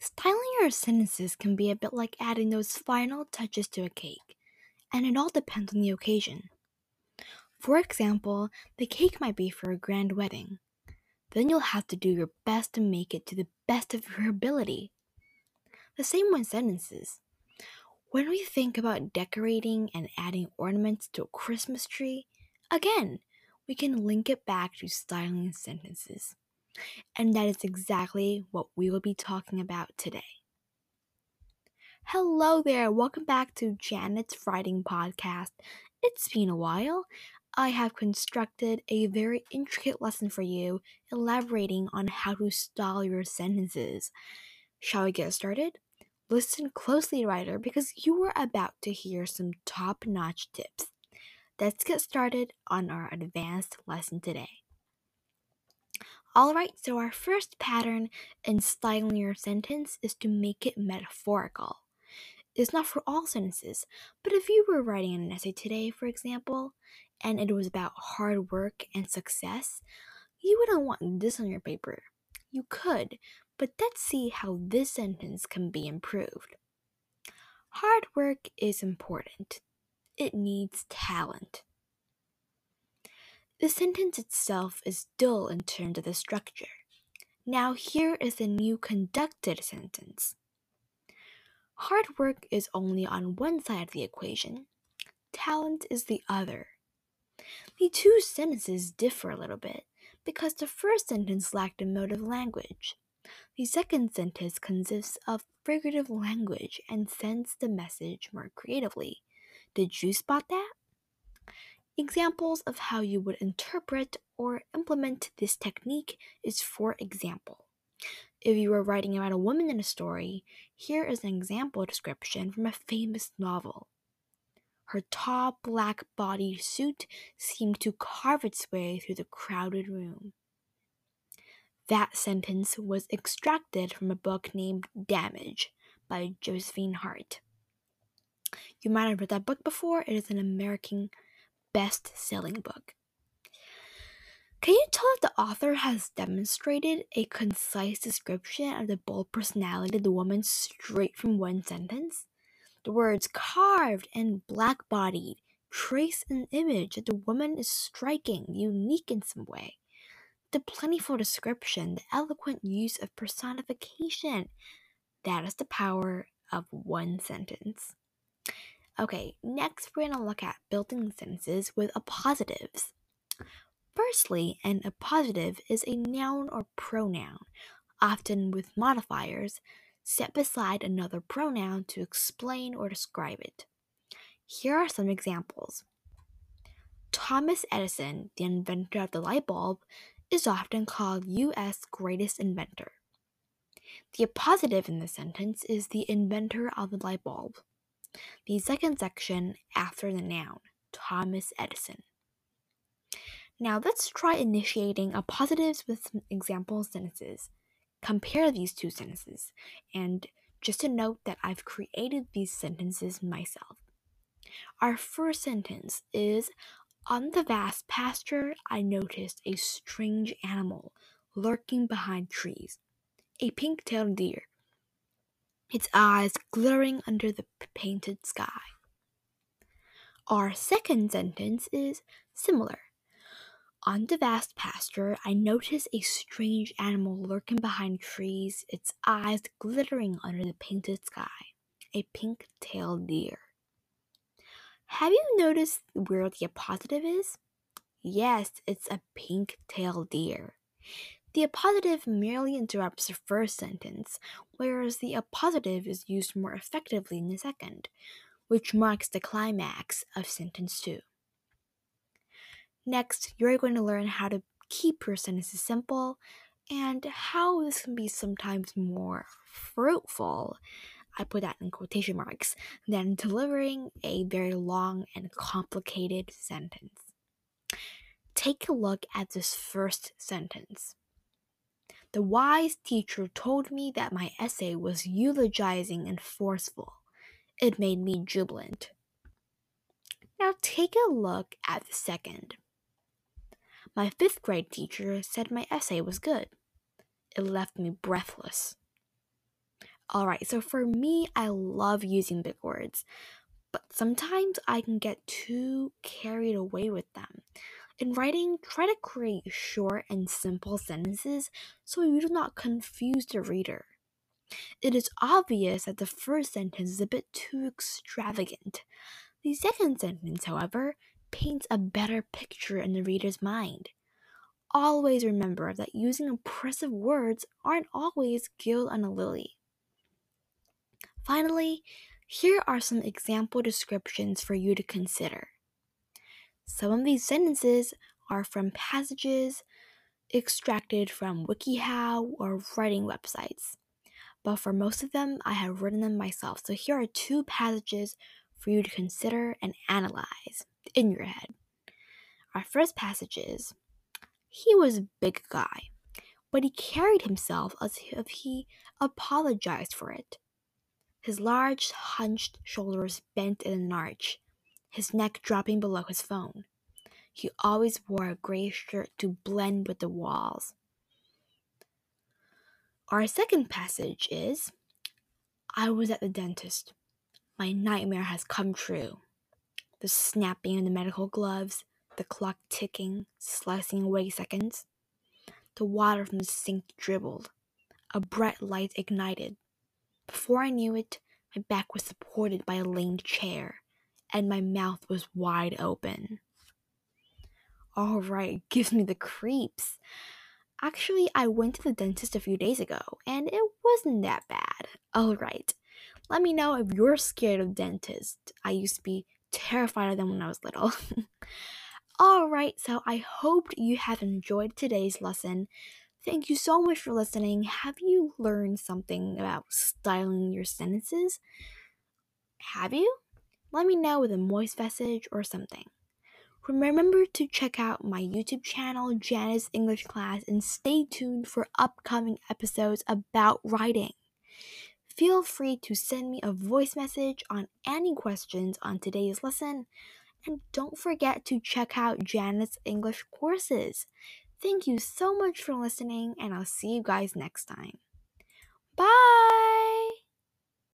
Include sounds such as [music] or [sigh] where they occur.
Styling your sentences can be a bit like adding those final touches to a cake, and it all depends on the occasion. For example, the cake might be for a grand wedding. Then you'll have to do your best to make it to the best of your ability. The same with sentences. When we think about decorating and adding ornaments to a Christmas tree, again, we can link it back to styling sentences. And that is exactly what we will be talking about today. Hello there, welcome back to Janet's Writing Podcast. It's been a while. I have constructed a very intricate lesson for you, elaborating on how to style your sentences. Shall we get started? Listen closely, writer, because you are about to hear some top notch tips. Let's get started on our advanced lesson today. Alright, so our first pattern in styling your sentence is to make it metaphorical. It's not for all sentences, but if you were writing an essay today, for example, and it was about hard work and success, you wouldn't want this on your paper. You could, but let's see how this sentence can be improved. Hard work is important. It needs talent. The sentence itself is dull in terms of the structure. Now, here is a new conducted sentence. Hard work is only on one side of the equation, talent is the other. The two sentences differ a little bit because the first sentence lacked emotive language. The second sentence consists of figurative language and sends the message more creatively. Did you spot that? Examples of how you would interpret or implement this technique is for example. If you are writing about a woman in a story, here is an example description from a famous novel. Her tall black bodied suit seemed to carve its way through the crowded room. That sentence was extracted from a book named Damage by Josephine Hart. You might have read that book before, it is an American best selling book. Can you tell if the author has demonstrated a concise description of the bold personality of the woman straight from one sentence? The words carved and black bodied trace an image that the woman is striking, unique in some way. The plentiful description, the eloquent use of personification. That is the power of one sentence. Okay, next we're going to look at building sentences with appositives. Firstly, an appositive is a noun or pronoun, often with modifiers, set beside another pronoun to explain or describe it. Here are some examples. Thomas Edison, the inventor of the light bulb, is often called U.S. greatest inventor. The appositive in the sentence is the inventor of the light bulb. The second section after the noun, Thomas Edison. Now let's try initiating appositives with some example sentences. Compare these two sentences, and just a note that I've created these sentences myself. Our first sentence is On the vast pasture, I noticed a strange animal lurking behind trees, a pink tailed deer its eyes glittering under the painted sky. Our second sentence is similar. On the vast pasture, I notice a strange animal lurking behind trees, its eyes glittering under the painted sky. A pink tailed deer. Have you noticed where the appositive is? Yes, it's a pink tailed deer. The appositive merely interrupts the first sentence, whereas the appositive is used more effectively in the second, which marks the climax of sentence 2. Next, you're going to learn how to keep your sentences simple and how this can be sometimes more fruitful. I put that in quotation marks than delivering a very long and complicated sentence. Take a look at this first sentence. The wise teacher told me that my essay was eulogizing and forceful. It made me jubilant. Now take a look at the second. My fifth grade teacher said my essay was good. It left me breathless. Alright, so for me, I love using big words, but sometimes I can get too carried away with them. In writing, try to create short and simple sentences so you do not confuse the reader. It is obvious that the first sentence is a bit too extravagant. The second sentence, however, paints a better picture in the reader's mind. Always remember that using impressive words aren't always gilt on a lily. Finally, here are some example descriptions for you to consider. Some of these sentences are from passages extracted from WikiHow or writing websites, but for most of them, I have written them myself. So here are two passages for you to consider and analyze in your head. Our first passage is He was a big guy, but he carried himself as if he apologized for it. His large, hunched shoulders bent in an arch, his neck dropping below his phone. He always wore a gray shirt to blend with the walls. Our second passage is I was at the dentist. My nightmare has come true. The snapping of the medical gloves, the clock ticking, slicing away seconds. The water from the sink dribbled. A bright light ignited. Before I knew it, my back was supported by a laned chair, and my mouth was wide open. All right, gives me the creeps. Actually, I went to the dentist a few days ago, and it wasn't that bad. All right, let me know if you're scared of dentists. I used to be terrified of them when I was little. [laughs] All right, so I hope you have enjoyed today's lesson. Thank you so much for listening. Have you learned something about styling your sentences? Have you? Let me know with a voice message or something. Remember to check out my YouTube channel, Janet's English Class, and stay tuned for upcoming episodes about writing. Feel free to send me a voice message on any questions on today's lesson. And don't forget to check out Janet's English courses. Thank you so much for listening, and I'll see you guys next time. Bye!